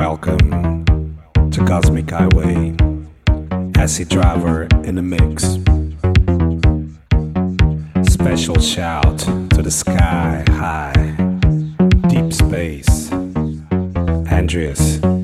welcome to Cosmic Highway, Acid Driver in the Mix. Special shout to the sky high, deep space, Andreas.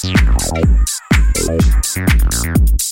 Thank you.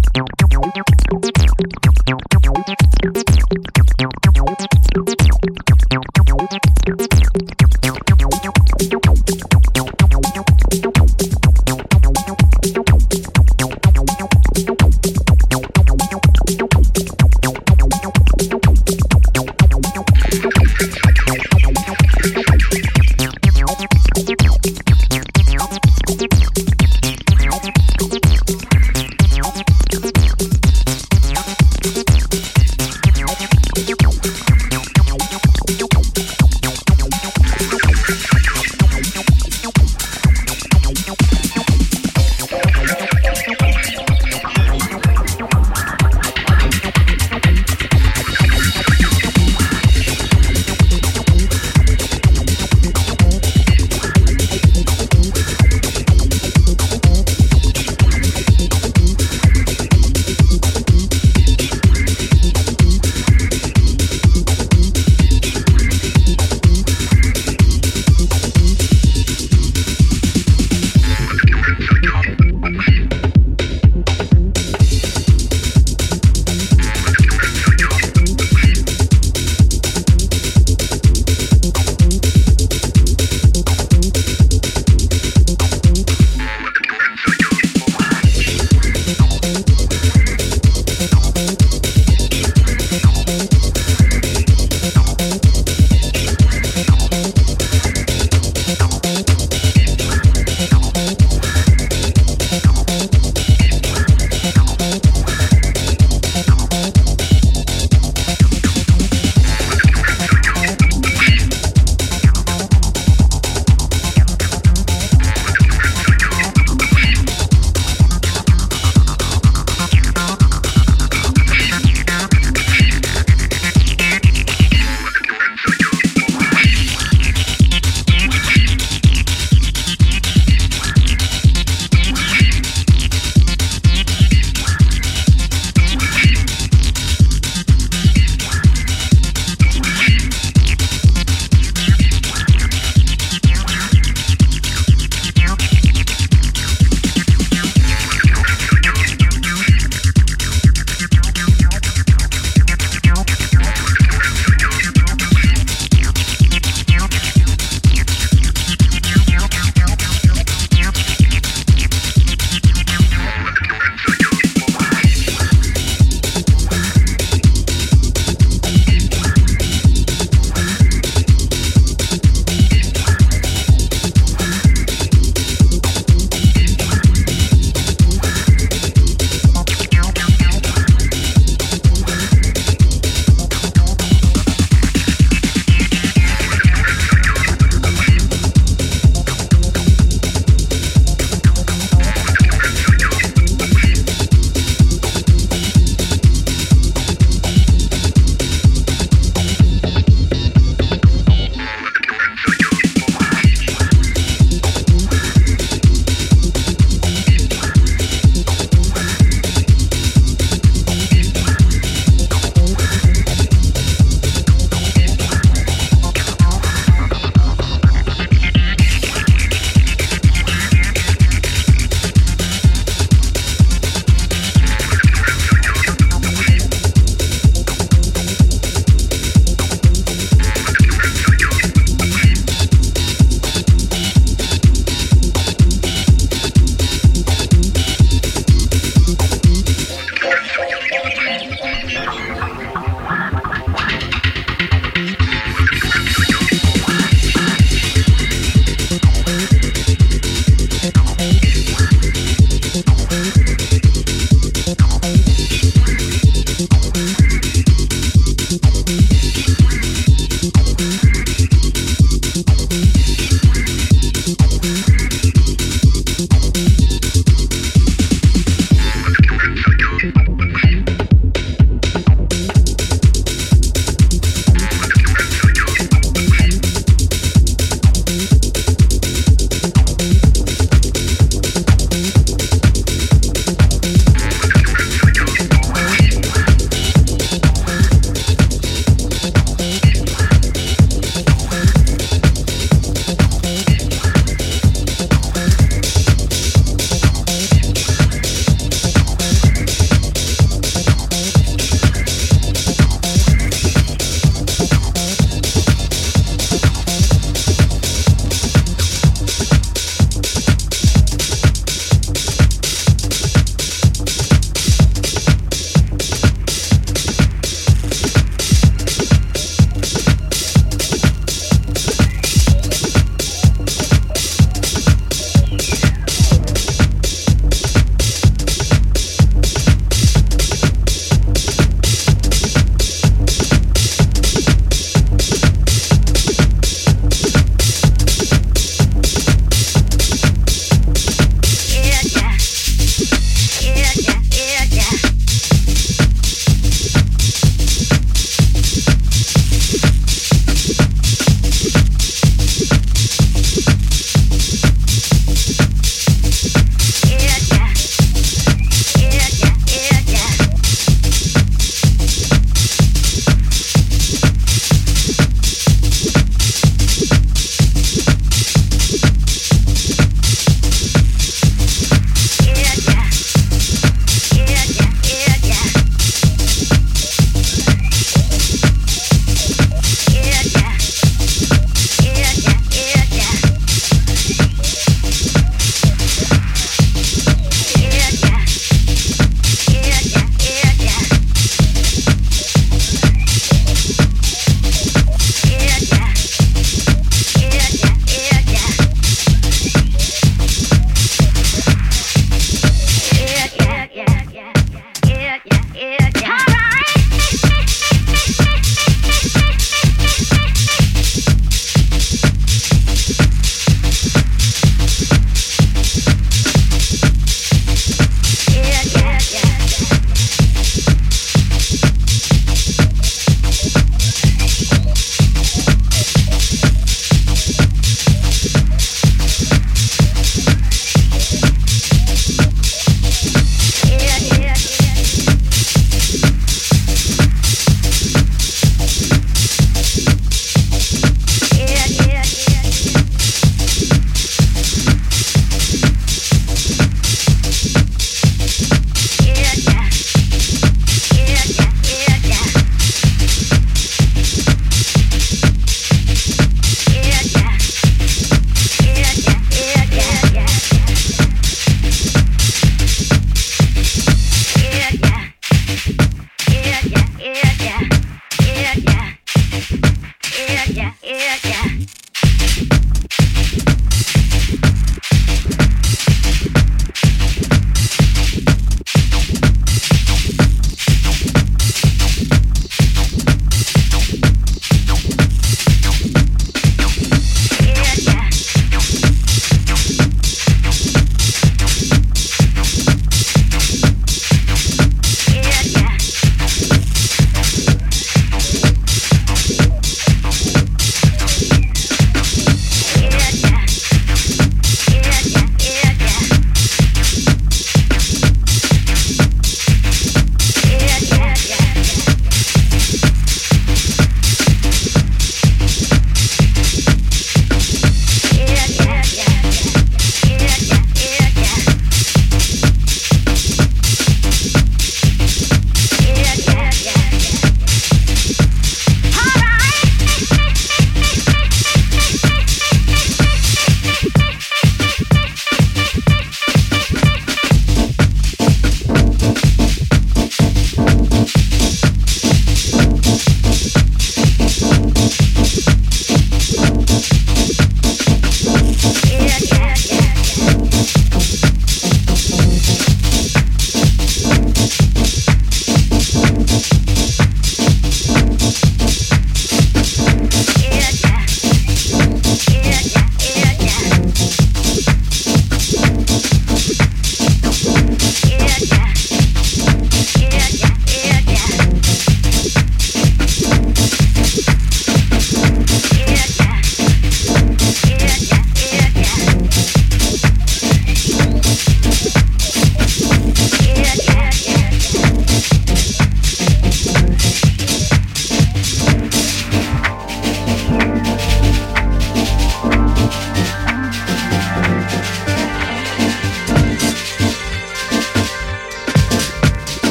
Thank you.